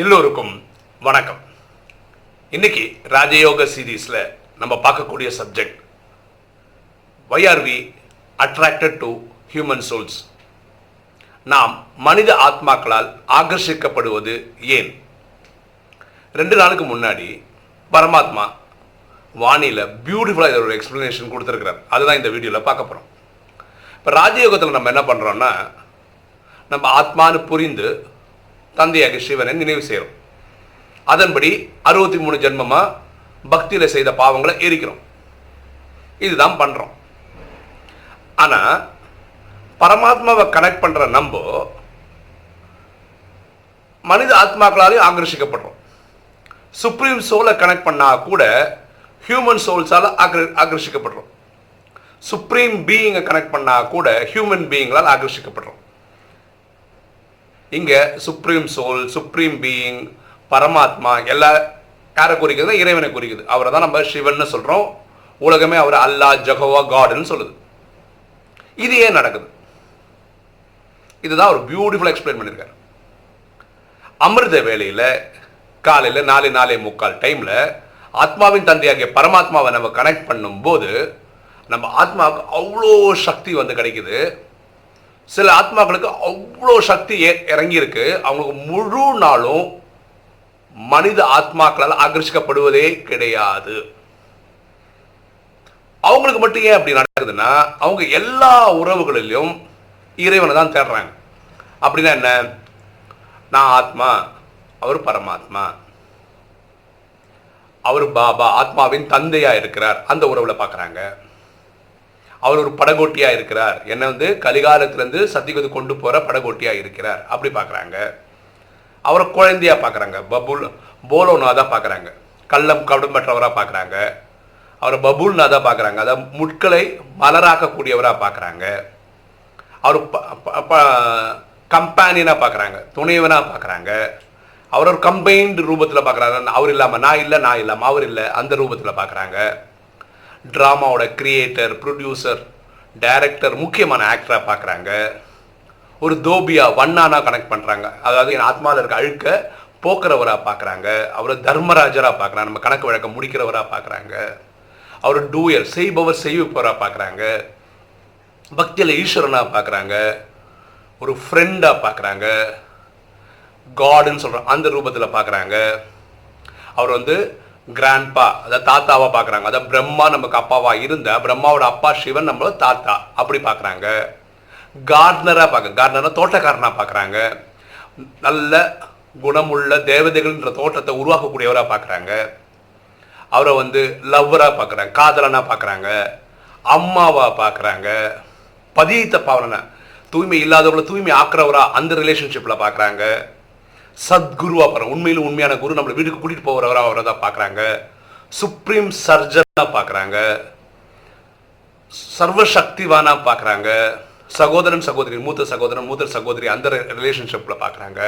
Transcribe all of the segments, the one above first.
எல்லோருக்கும் வணக்கம். இன்னைக்கு ராஜயோக சீரீஸில் நம்ம பார்க்கக்கூடிய subject why are we attracted to human souls நாம் மனித ஆத்மாக்களால் ஆகர்ஷிக்கப்படுவது ஏன்? ரெண்டு நாளுக்கு முன்னாடி பரமாத்மா வாணியில் பியூட்டிஃபுல்லாக இதை ஒரு எக்ஸ்ப்ளனேஷன் கொடுத்துருக்கிறார். அதுதான் இந்த வீடியோவில் பார்க்க போகிறோம் இப்போ ராஜயோகத்தில் நம்ம என்ன பண்ணுறோன்னா நம்ம ஆத்மானு புரிந்து தந்தையாக சிவனை நினைவு செய்கிறோம். அதன்படி அறுபத்தி மூணு ஜென்மமாக பக்தியில் செய்த பாவங்களை எரிக்கிறோம். இதுதான் பண்ணுறோம் ஆனால் பரமாத்மாவை கனெக்ட் பண்ணுற நம்ம மனித ஆத்மாக்களாலையும் ஆகர்ஷிக்கப்படுறோம் சுப்ரீம் சோலை கனெக்ட் பண்ணால் கூட ஹியூமன் சோல்ஸால் ஆக்ர ஆகர்ஷிக்கப்படுறோம் சுப்ரீம் பீயிங்கை கனெக்ட் பண்ணால் கூட ஹியூமன் பீயிங்களால் ஆகர்ஷிக்கப்படுறோம் இங்கே சுப்ரீம் சோல் சுப்ரீம் பீயிங் பரமாத்மா எல்லா யாரை குறிக்குதுன்னா இறைவனை குறிக்குது. அவரை தான் நம்ம சிவன்னு சொல்கிறோம் உலகமே அவர் அல்லாஹ் ஜகோவா காடுன்னு சொல்லுது. இது ஏன் நடக்குது? இதுதான் ஒரு பியூட்டிஃபுல் எக்ஸ்பிளைன் பண்ணியிருக்காரு அமிர்த வேலையில் காலையில் நாலு நாலே முக்கால் டைமில் ஆத்மாவின் தந்தையாகிய பரமாத்மாவை நம்ம கனெக்ட் பண்ணும்போது நம்ம ஆத்மாவுக்கு அவ்வளோ சக்தி வந்து கிடைக்குது. சில ஆத்மாக்களுக்கு அவ்வளோ சக்தி ஏ- அவங்களுக்கு முழு நாளும் மனித ஆத்மாக்களால் ஆகர்ஷிக்கப்படுவதே கிடையாது. அவங்களுக்கு மட்டும் ஏன் அப்படி நடக்குதுன்னா அவங்க எல்லா உறவுகளிலும் இறைவனை தான் தேடுறாங்க. அப்படின்னா என்ன? நான் ஆத்மா அவர் பரமாத்மா. அவர் பாபா ஆத்மாவின் தந்தையா இருக்கிறார். அந்த உறவுல பார்க்குறாங்க அவர் ஒரு படகோட்டியாக இருக்கிறார். என்னை வந்து கலிகாலத்திலேருந்து சத்தியகுதி கொண்டு போகிற படகோட்டியாக இருக்கிறார். அப்படி பார்க்குறாங்க அவரை குழந்தையாக பார்க்குறாங்க பபுல் தான் பார்க்குறாங்க கள்ளம் கடும் பெற்றவராக பார்க்குறாங்க அவரை பபூல்னாக தான் பார்க்குறாங்க அதாவது முட்களை மலராக்கக்கூடியவராக பார்க்குறாங்க அவர் கம்பேனியனா பார்க்குறாங்க துணைவனாக பார்க்குறாங்க அவர் ஒரு கம்பைன்டு ரூபத்தில் பார்க்குறாங்க அவர் இல்லாமல் நான் இல்லை நான் இல்லாமல் அவர் இல்லை அந்த ரூபத்தில் பார்க்குறாங்க ட்ராமாவோட கிரியேட்டர் ப்ரொடியூசர் டைரக்டர் முக்கியமான ஆக்டராக பார்க்குறாங்க ஒரு தோபியா வண்ணானா கனெக்ட் பண்ணுறாங்க அதாவது என் ஆத்மாவில் இருக்க அழுக்க போக்குறவராக பார்க்குறாங்க அவரை தர்மராஜராக பார்க்குறாங்க நம்ம கணக்கு வழக்கம் முடிக்கிறவராக பார்க்குறாங்க அவர் டூயர் செய்பவர் செய்விப்பவராக பார்க்குறாங்க பக்தியில் ஈஸ்வரனாக பார்க்குறாங்க ஒரு ஃப்ரெண்டாக பார்க்குறாங்க காடுன்னு சொல்கிறோம் அந்த ரூபத்தில் பார்க்குறாங்க அவர் வந்து கிராண்ட்பா அதாவது தாத்தாவாக பார்க்குறாங்க அதாவது பிரம்மா நமக்கு அப்பாவாக இருந்த பிரம்மாவோட அப்பா சிவன் நம்மள தாத்தா. அப்படி பார்க்குறாங்க கார்டனராக பார்க்க கார்டனராக தோட்டக்காரனாக பார்க்குறாங்க நல்ல குணமுள்ள தேவதைகள்ன்ற தோட்டத்தை உருவாக்கக்கூடியவராக பார்க்குறாங்க அவரை வந்து லவ்வராக பார்க்குறாங்க காதலனா பார்க்குறாங்க அம்மாவாக பார்க்குறாங்க பதியத்தை பாவனை தூய்மை இல்லாதவங்களை தூய்மை ஆக்குறவரா அந்த ரிலேஷன்ஷிப்பில் பார்க்குறாங்க சத்குருவா பாருங்க உண்மையிலும் உண்மையான குரு நம்மளை வீட்டுக்கு கூட்டிகிட்டு போகிறவரா அவரை தான் பார்க்குறாங்க. சுப்ரீம் சர்ஜனாக பார்க்குறாங்க. சர்வசக்திவானா பார்க்குறாங்க. சகோதரன் சகோதரி மூத்த சகோதரன் மூத்த சகோதரி அந்த ரிலேஷன்ஷிப்பில் பார்க்குறாங்க.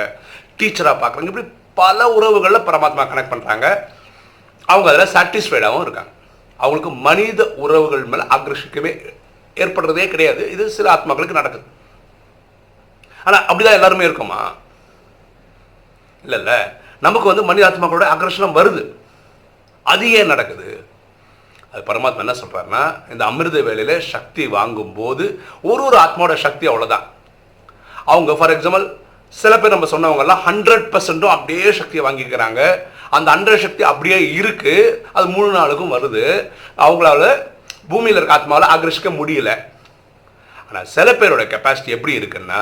டீச்சராக பார்க்குறாங்க. இப்படி பல உறவுகளில் பரமாத்மா கனெக்ட் பண்ணுறாங்க அவங்க அதில் சாட்டிஸ்ஃபைடாகவும் இருக்காங்க. அவங்களுக்கு மனித உறவுகள் மேலே ஆக்ரஷிக்கவே ஏற்படுறதே கிடையாது. இது சில ஆத்மாக்களுக்கு நடக்குது. ஆனால் அப்படிதான் எல்லாருமே இருக்குமா? இல்லைல்ல. நமக்கு வந்து மனித ஆத்மாக்களோட ஆக்ரஷனம் வருது. அது ஏன் நடக்குது? அது பரமாத்மா என்ன சொல்றாருன்னா இந்த அமிர்த வேலையில் சக்தி வாங்கும் போது ஒரு ஒரு ஆத்மாவோட சக்தி அவ்வளோதான் அவங்க ஃபார் எக்ஸாம்பிள் சில பேர் நம்ம சொன்னவங்கெல்லாம் ஹண்ட்ரட் பர்சன்ட்டும் அப்படியே சக்தியை வாங்கிக்கிறாங்க. அந்த ஹண்ட்ரட் சக்தி அப்படியே இருக்குது அது மூணு நாளுக்கும் வருது. அவங்களால பூமியில் இருக்க ஆத்மாவில் ஆக்ரஷிக்க முடியல. ஆனால் சில பேரோட கெப்பாசிட்டி எப்படி இருக்குன்னா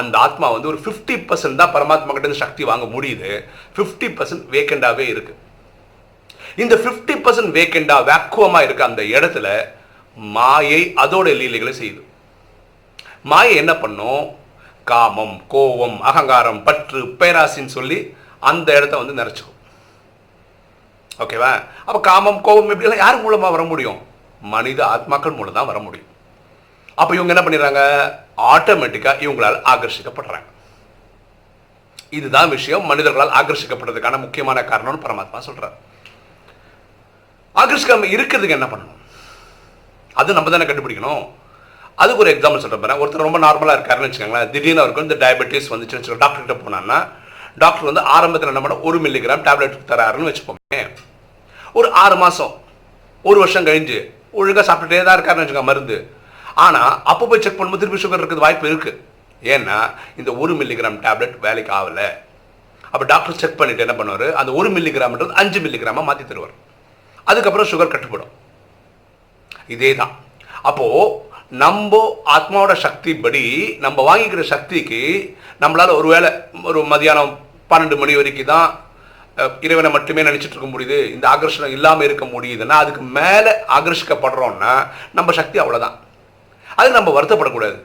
அந்த ஆத்மா வந்து ஒரு ஃபிஃப்டி பர்சன்ட் தான் பரமாத்மா கிட்ட சக்தி வாங்க முடியுது. ஃபிஃப்டி பர்சன்ட் வேக்கண்டாகவே இருக்கு. இந்த ஃபிஃப்டி பர்சன்ட் வேக்கண்டாக வேக்குவமாக இருக்க அந்த இடத்துல மாயை அதோட லீலைகளை செய்யுது. மாயை என்ன பண்ணும்? காமம் கோபம் அகங்காரம் பற்று பேராசின்னு சொல்லி அந்த இடத்த வந்து நிறைச்சிக்கும் ஓகேவா அப்போ காமம் கோபம் எப்படிலாம் யார் மூலமாக வர முடியும்? மனித ஆத்மாக்கள் மூலம் தான் வர முடியும். அப்போ இவங்க என்ன பண்ணிடுறாங்க? ஆட்டோமேட்டிக்காக இவங்களால் ஆகர்ஷிக்கப்படுறாங்க. இதுதான் விஷயம். மனிதர்களால் ஆகர்ஷிக்கப்படுறதுக்கான முக்கியமான காரணம்னு பரமாத்மா சொல்கிறார் ஆகர்ஷிக்காம இருக்கிறதுக்கு என்ன பண்ணணும்? அது நம்ம தானே கண்டுபிடிக்கணும். அதுக்கு ஒரு எக்ஸாம்பிள் சொல்கிறேன் பாருங்க. ஒருத்தர் ரொம்ப நார்மலாக இருக்காருன்னு வச்சுக்கோங்களேன். திடீர்னு அவருக்கு வந்து டயபெட்டிஸ் வந்துச்சுன்னு வச்சுக்கோங்க டாக்டர் கிட்ட போனான்னா டாக்டர் வந்து ஆரம்பத்தில் என்ன பண்ண ஒரு மில்லிகிராம் டேப்லெட் தராருன்னு வச்சுப்போமே ஒரு ஆறு மாதம் ஒரு வருஷம் கழிஞ்சு ஒழுங்காக சாப்பிட்டுட்டே தான் இருக்காருன்னு வச்சுக்கோங்க மருந்து. ஆனால் அப்போ போய் செக் பண்ணும்போது திருப்பி சுகர் இருக்கிறது வாய்ப்பு இருக்குது ஏன்னா இந்த ஒரு மில்லிகிராம் டேப்லெட் வேலைக்கு ஆகலை. அப்போ டாக்டர் செக் பண்ணிட்டு என்ன பண்ணுவார்? அந்த ஒரு மில்லிகிராம்ன்றது அஞ்சு மில்லிகிராமாக மாற்றி தருவார். அதுக்கப்புறம் சுகர் கட்டுப்படும். இதே தான் அப்போது நம்ம ஆத்மாவோட சக்தி படி நம்ம வாங்கிக்கிற சக்திக்கு நம்மளால் ஒரு வேளை ஒரு மதியானம் பன்னெண்டு மணி வரைக்கும் தான் இறைவனை மட்டுமே நினச்சிட்டு இருக்க முடியுது. இந்த ஆகர்ஷணம் இல்லாமல் இருக்க முடியுதுன்னா அதுக்கு மேலே ஆகர்ஷிக்கப்படுறோன்னா நம்ம சக்தி அவ்வளோதான் அதுக்கு நம்ம வருத்தப்படக்கூடாது.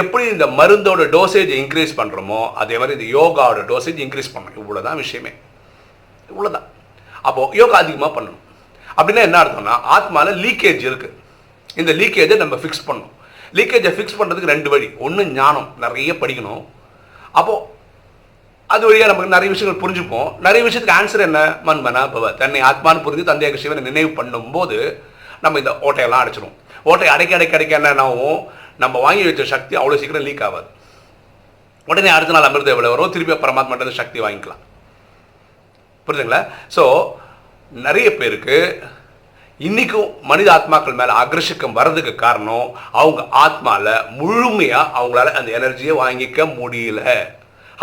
எப்படி இந்த மருந்தோட டோசேஜ் இன்க்ரீஸ் பண்ணுறோமோ அதே மாதிரி இந்த யோகாவோட டோசேஜ் இன்க்ரீஸ் பண்ணணும். இவ்வளோதான் விஷயமே. இவ்வளோ தான் அப்போது யோகா அதிகமாக பண்ணணும். அப்படின்னா என்ன அர்த்தம்னா ஆத்மாவில் லீக்கேஜ் இருக்குது இந்த லீக்கேஜை நம்ம ஃபிக்ஸ் பண்ணணும். லீக்கேஜை ஃபிக்ஸ் பண்ணுறதுக்கு ரெண்டு வழி. ஒன்று ஞானம். நிறைய படிக்கணும். அப்போது அது வழியாக நமக்கு நிறைய விஷயங்கள் புரிஞ்சுப்போம். நிறைய விஷயத்துக்கு ஆன்சர் என்ன? மண்மனா பவ தன்னை ஆத்மான்னு புரிஞ்சு தந்தையாக சிவனை நினைவு பண்ணும்போது நம்ம இந்த ஓட்டையெல்லாம் அடைச்சிடும் ஓட்டை அடைக்க அடைக்க அடைக்க என்னாகும்? நம்ம வாங்கி வச்ச சக்தி அவ்வளோ சீக்கிரம் லீக் ஆகாது. உடனே அடுத்த நாள் அமிர்த எவ்வளோ வரும் திருப்பி பரமாத்மாட்ட சக்தி வாங்கிக்கலாம். புரியுதுங்களா? ஸோ நிறைய பேருக்கு இன்றைக்கும் மனித ஆத்மாக்கள் மேலே அக்ரஷிக்கம் வர்றதுக்கு காரணம் அவங்க ஆத்மாவில் முழுமையாக அவங்களால அந்த எனர்ஜியை வாங்கிக்க முடியல.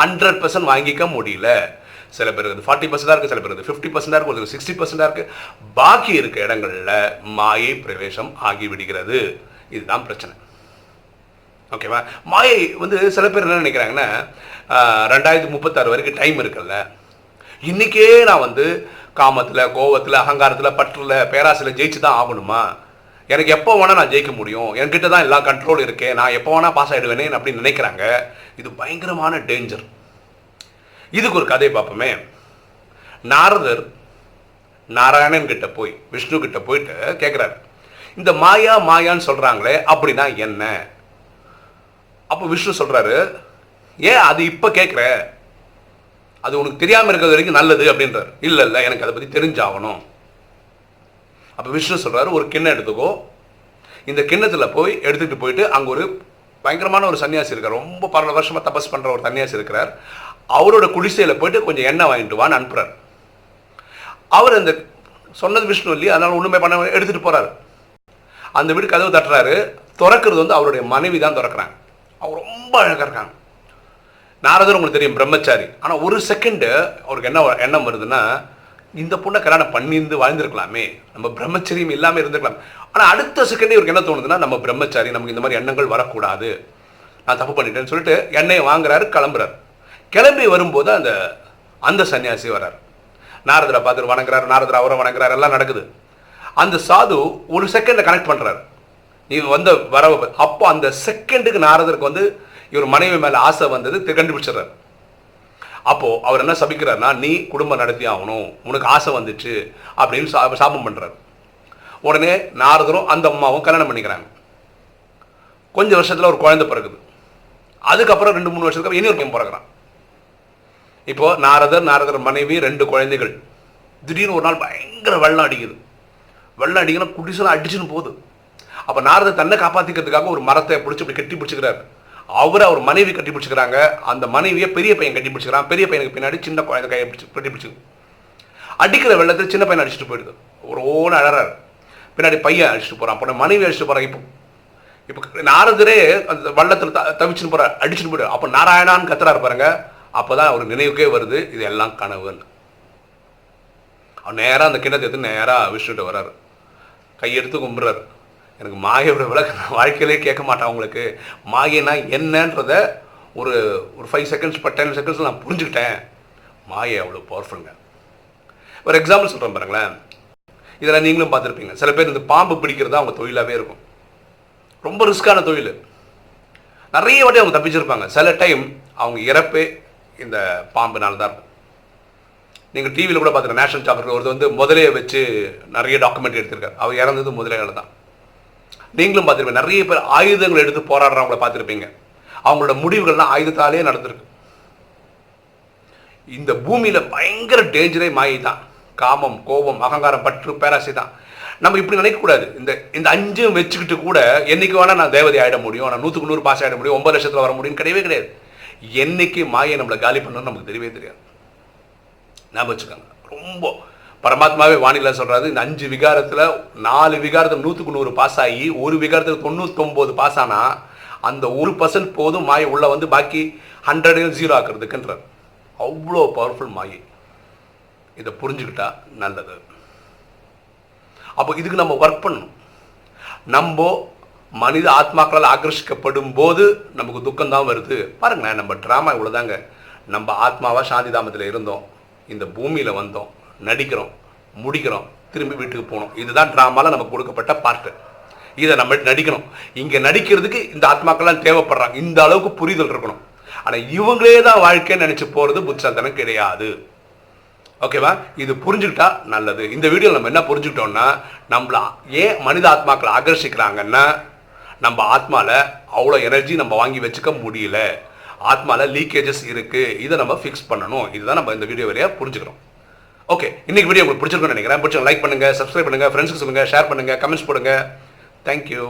ஹண்ட்ரட் பர்சன்ட் வாங்கிக்க முடியல. சில பேர் வந்து ஃபார்ட்டி பர்சன்டாக இருக்குது சில பேர் வந்து ஃபிஃப்டி பர்சன்டாக இருக்குது ஒரு சிக்ஸ்டி பர்சன்டாக இருக்குது பாக்கி இருக்க இடங்களில் மாயை பிரவேசம் ஆகிவிடுகிறது இதுதான் பிரச்சனை. ஓகேவா மாயை வந்து சில பேர் என்ன நினைக்கிறாங்கன்னா ரெண்டாயிரத்தி முப்பத்தாறு வரைக்கும் டைம் இருக்குல்ல. இன்றைக்கே நான் வந்து காமத்தில் கோவத்தில் அகங்காரத்தில் பற்றில் பேராசையில் ஜெயிச்சு தான் ஆகணுமா? எனக்கு எப்போ வேணால் நான் ஜெயிக்க முடியும். என்கிட்ட தான் எல்லாம் கண்ட்ரோல் இருக்கேன் நான் எப்போ வேணால் பாஸ் ஆகிடுவேனே அப்படின்னு நினைக்கிறாங்க. இது பயங்கரமான டேஞ்சர் இதுக்கு ஒரு கதையை பார்ப்போமே. நாரதர் நாராயணன் கிட்ட போய் விஷ்ணு கிட்ட போயிட்டு கேட்குறாரு இந்த மாயா மாயான்னு சொல்கிறாங்களே அப்படின்னா என்ன? அப்போ விஷ்ணு சொல்கிறாரு ஏன் அது இப்போ கேட்குற அது உனக்கு தெரியாமல் இருக்கிறது வரைக்கும் நல்லது அப்படின்றார். இல்லை இல்லை எனக்கு அதை பற்றி தெரிஞ்சாகணும். அப்போ விஷ்ணு சொல்கிறாரு ஒரு கிண்ணம் எடுத்துக்கோ. இந்த கிண்ணத்தில் போய் எடுத்துகிட்டு போயிட்டு அங்கே ஒரு பயங்கரமான ஒரு சன்னியாசி இருக்கார். ரொம்ப பல வருஷமாக தபஸ் பண்ணுற ஒரு சன்னியாசி இருக்கிறார். அவரோட குடிசையில் போயிட்டு கொஞ்சம் எண்ணெய் வாங்கிட்டு வான்னு அனுப்புகிறார் அவர் அந்த சொன்னது விஷ்ணு இல்லையா? அதனால் ஒன்றுமே பண்ண எடுத்துகிட்டு போகிறாரு அந்த வீடு கதவு தட்டுறாரு. திறக்கிறது வந்து அவருடைய மனைவி தான் திறக்கிறாங்க. அவர் ரொம்ப அழகாக இருக்காங்க. நாரதர் உங்களுக்கு தெரியும் பிரம்மச்சாரி. ஆனால் ஒரு செகண்டு அவருக்கு என்ன எண்ணம் வருதுன்னா இந்த பொண்ணை கல்யாணம் பண்ணியிருந்து வாழ்ந்திருக்கலாமே. நம்ம பிரம்மச்சரியம் இல்லாமல் இருந்திருக்கலாம். ஆனால் அடுத்த செகண்டே இவருக்கு என்ன தோணுதுன்னா நம்ம பிரம்மச்சாரி நமக்கு இந்த மாதிரி எண்ணங்கள் வரக்கூடாது. நான் தப்பு பண்ணிட்டேன்னு சொல்லிட்டு எண்ணெயை வாங்குறாரு கிளம்புறாரு. கிளம்பி வரும்போது அந்த அந்த சன்னியாசி வர்றார் நாரதரை பார்த்துட்டு வணங்குறாரு நாரதர் அவரை வணங்குறாரு எல்லாம் நடக்குது. அந்த சாது ஒரு செகண்டை கனெக்ட் பண்ணுறாரு நீ வந்த வரவு அப்போ அந்த செகண்டுக்கு நாரதருக்கு வந்து இவர் மனைவி மேலே ஆசை வந்தது கண்டுபிடிச்சிடுறாரு. அப்போது அவர் என்ன சபிக்கிறாருன்னா நீ குடும்பம் நடத்தி ஆகணும் உனக்கு ஆசை வந்துச்சு அப்படின்னு சா சாபம் பண்ணுறாரு உடனே நாரதரும் அந்த அம்மாவும் கல்யாணம் பண்ணிக்கிறாங்க. கொஞ்சம் வருஷத்துல ஒரு குழந்தை பிறகுது அதுக்கப்புறம் ரெண்டு மூணு வருஷத்துக்கு அப்புறம் இனி ஒரு பையன் பிறகுறான் இப்போ நாரதர் நாரதர் மனைவி ரெண்டு குழந்தைகள். திடீர்னு ஒரு நாள் பயங்கர வெள்ளம் அடிக்குது. வெள்ளம் அடிக்கணும் குடிசெல்லாம் அடிச்சுன்னு போகுது. அப்போ நாரதர் தன்னை காப்பாற்றிக்கிறதுக்காக ஒரு மரத்தை பிடிச்சி இப்படி கட்டி பிடிச்சிக்கிறாரு. அவர் அவர் மனைவி கட்டி பிடிச்சிக்கிறாங்க. அந்த மனைவியை பெரிய பையன் கட்டி பிடிச்சிக்கிறான். பெரிய பையனுக்கு பின்னாடி சின்ன குழந்தை கையை பிடிச்சி கட்டி பிடிச்சி. அடிக்கிற வெள்ளத்தில் சின்ன பையன் அடிச்சுட்டு போயிடுது. ஒரு ஓன அழறாரு பின்னாடி பையன் அடிச்சுட்டு போகிறான் அப்போ மனைவி அடிச்சுட்டு போகிறான் இப்போ இப்போ நாரதரே அந்த வள்ளத்தில் த தவிச்சுன்னு போகிறார் அடிச்சுட்டு போயிடுறார் அப்போ நாராயணான்னு கத்துறாரு பாருங்க. அப்போ தான் அவர் நினைவுக்கே வருது இது எல்லாம் கனவுன்னு அவர் நேராக அந்த கிண்ணத்தை எடுத்து நேராக விஷ்ணுகிட்ட வர்றாரு. கையெடுத்து கும்பிட்றாரு. எனக்கு மாயோட விளக்க நான் வாழ்க்கையிலே கேட்க மாட்டேன் அவங்களுக்கு. மாயனா என்னன்றத ஒரு ஒரு five seconds but ten seconds நான் புரிஞ்சுக்கிட்டேன். மாயை அவ்வளோ பவர்ஃபுல்ங்க ஒரு எக்ஸாம்பிள் சொல்கிறேன் பாருங்களேன். இதெல்லாம் நீங்களும் பார்த்துருப்பீங்க. சில பேர் இந்த பாம்பு பிடிக்கிறது அவங்க தொழிலாகவே இருக்கும். ரொம்ப ரிஸ்க்கான தொழில். நிறைய வாட்டி அவங்க தப்பிச்சிருப்பாங்க. சில டைம் அவங்க இறப்பே இந்த பாம்புனால தான் இருக்கும் நீங்கள் டிவியில் கூட பார்த்துருக்க நேஷனல் ஜாகிரபி ஒருத்தர் வந்து முதலையை வச்சு நிறைய டாக்குமெண்ட் எடுத்திருக்காரு. அவர் இறந்தது முதலையால் தான். நீங்களும் பார்த்துருப்பீங்க நிறைய பேர் ஆயுதங்கள் எடுத்து போராடுறவங்கள பார்த்துருப்பீங்க. அவங்களோட முடிவுகள்லாம் ஆயுதத்தாலே நடந்திருக்கு. இந்த பூமியில் பயங்கர டேஞ்சரே மாயை தான் காமம் கோபம் அகங்காரம் பற்று பேராசை தான். நம்ம இப்படி நினைக்கக்கூடாது இந்த இந்த அஞ்சும் வச்சுக்கிட்டு கூட என்னைக்கு வேணால் நான் தேவதை ஆகிட முடியும் நான் நூற்றுக்கு நூறு பாஸ் ஆகிட முடியும் ஒன்பது லட்சத்தில் வர முடியும் கிடையவே கிடையாது. என்னைக்கு மாயை நம்மளை காலி பண்ணணும்னு நமக்கு தெரியவே தெரியாது. ஞாபகம் வச்சுக்கோங்க. ரொம்ப பரமாத்மாவே வானிலை சொல்கிறாரு இந்த அஞ்சு விகாரத்தில் நாலு விகாரத்தில் நூற்றுக்கு நூறு பாஸ் ஆகி ஒரு விகாரத்தில் தொண்ணூற்றொம்போது பாஸ் ஆனால் அந்த ஒரு பர்சன்ட் போதும் மாயை உள்ளே வந்து பாக்கி ஹண்ட்ரடையும் ஜீரோ ஆக்குறதுக்குன்றார். அவ்வளோ பவர்ஃபுல் மாயை. இதை புரிஞ்சுக்கிட்டா நல்லது. அப்போ இதுக்கு நம்ம ஒர்க் பண்ணணும். நம்ம மனித ஆத்மாக்களால் ஆகர்ஷிக்கப்படும் போது நமக்கு துக்கம் தான் வருது. பாருங்களேன் நம்ம ட்ராமா இவ்வளோதாங்க நம்ம ஆத்மாவாக சாந்தி தாமத்தில் இருந்தோம். இந்த பூமியில் வந்தோம். நடிக்கிறோம். முடிக்கிறோம். திரும்பி வீட்டுக்கு போனோம். இதுதான் ட்ராமாவில் நமக்கு கொடுக்கப்பட்ட பார்ட்டு இதை நம்ம நடிக்கணும். இங்கே நடிக்கிறதுக்கு இந்த ஆத்மாக்கள்லாம் தேவைப்படுறாங்க. இந்த அளவுக்கு புரிதல் இருக்கணும். ஆனால் இவங்களே தான் வாழ்க்கைன்னு நினச்சி போகிறது புத்தந்தனம் கிடையாது. ஓகேவா? இது புரிஞ்சுக்கிட்டா நல்லது. இந்த வீடியோ நம்ம என்ன புரிஞ்சுக்கிட்டோம்னா நம்மள ஏன் மனித ஆத்மாக்களை ஆகர்ஷிக்கிறாங்கன்னா நம்ம ஆத்மாவில் அவ்வளோ எனர்ஜி நம்ம வாங்கி வச்சுக்க முடியல. ஆத்மாவில் லீக்கேஜஸ் இருக்குது இதை நம்ம ஃபிக்ஸ் பண்ணணும். இதுதான் நம்ம இந்த வீடியோ வழியாக புரிஞ்சுக்கிறோம். ஓகே இன்னைக்கு வீடியோ உங்களுக்கு பிடிச்சிருக்கும்னு நினைக்கிறேன். பிடிச்சிருக்கோம் லைக் பண்ணுங்கள் சப்ஸ்கிரைப் பண்ணுங்க ஃப்ரெண்ட்ஸ்க்கு சொல்லுங்க ஷேர் பண்ணுங்கள் கமெண்ட்ஸ் போடுங்க. தேங்க்யூ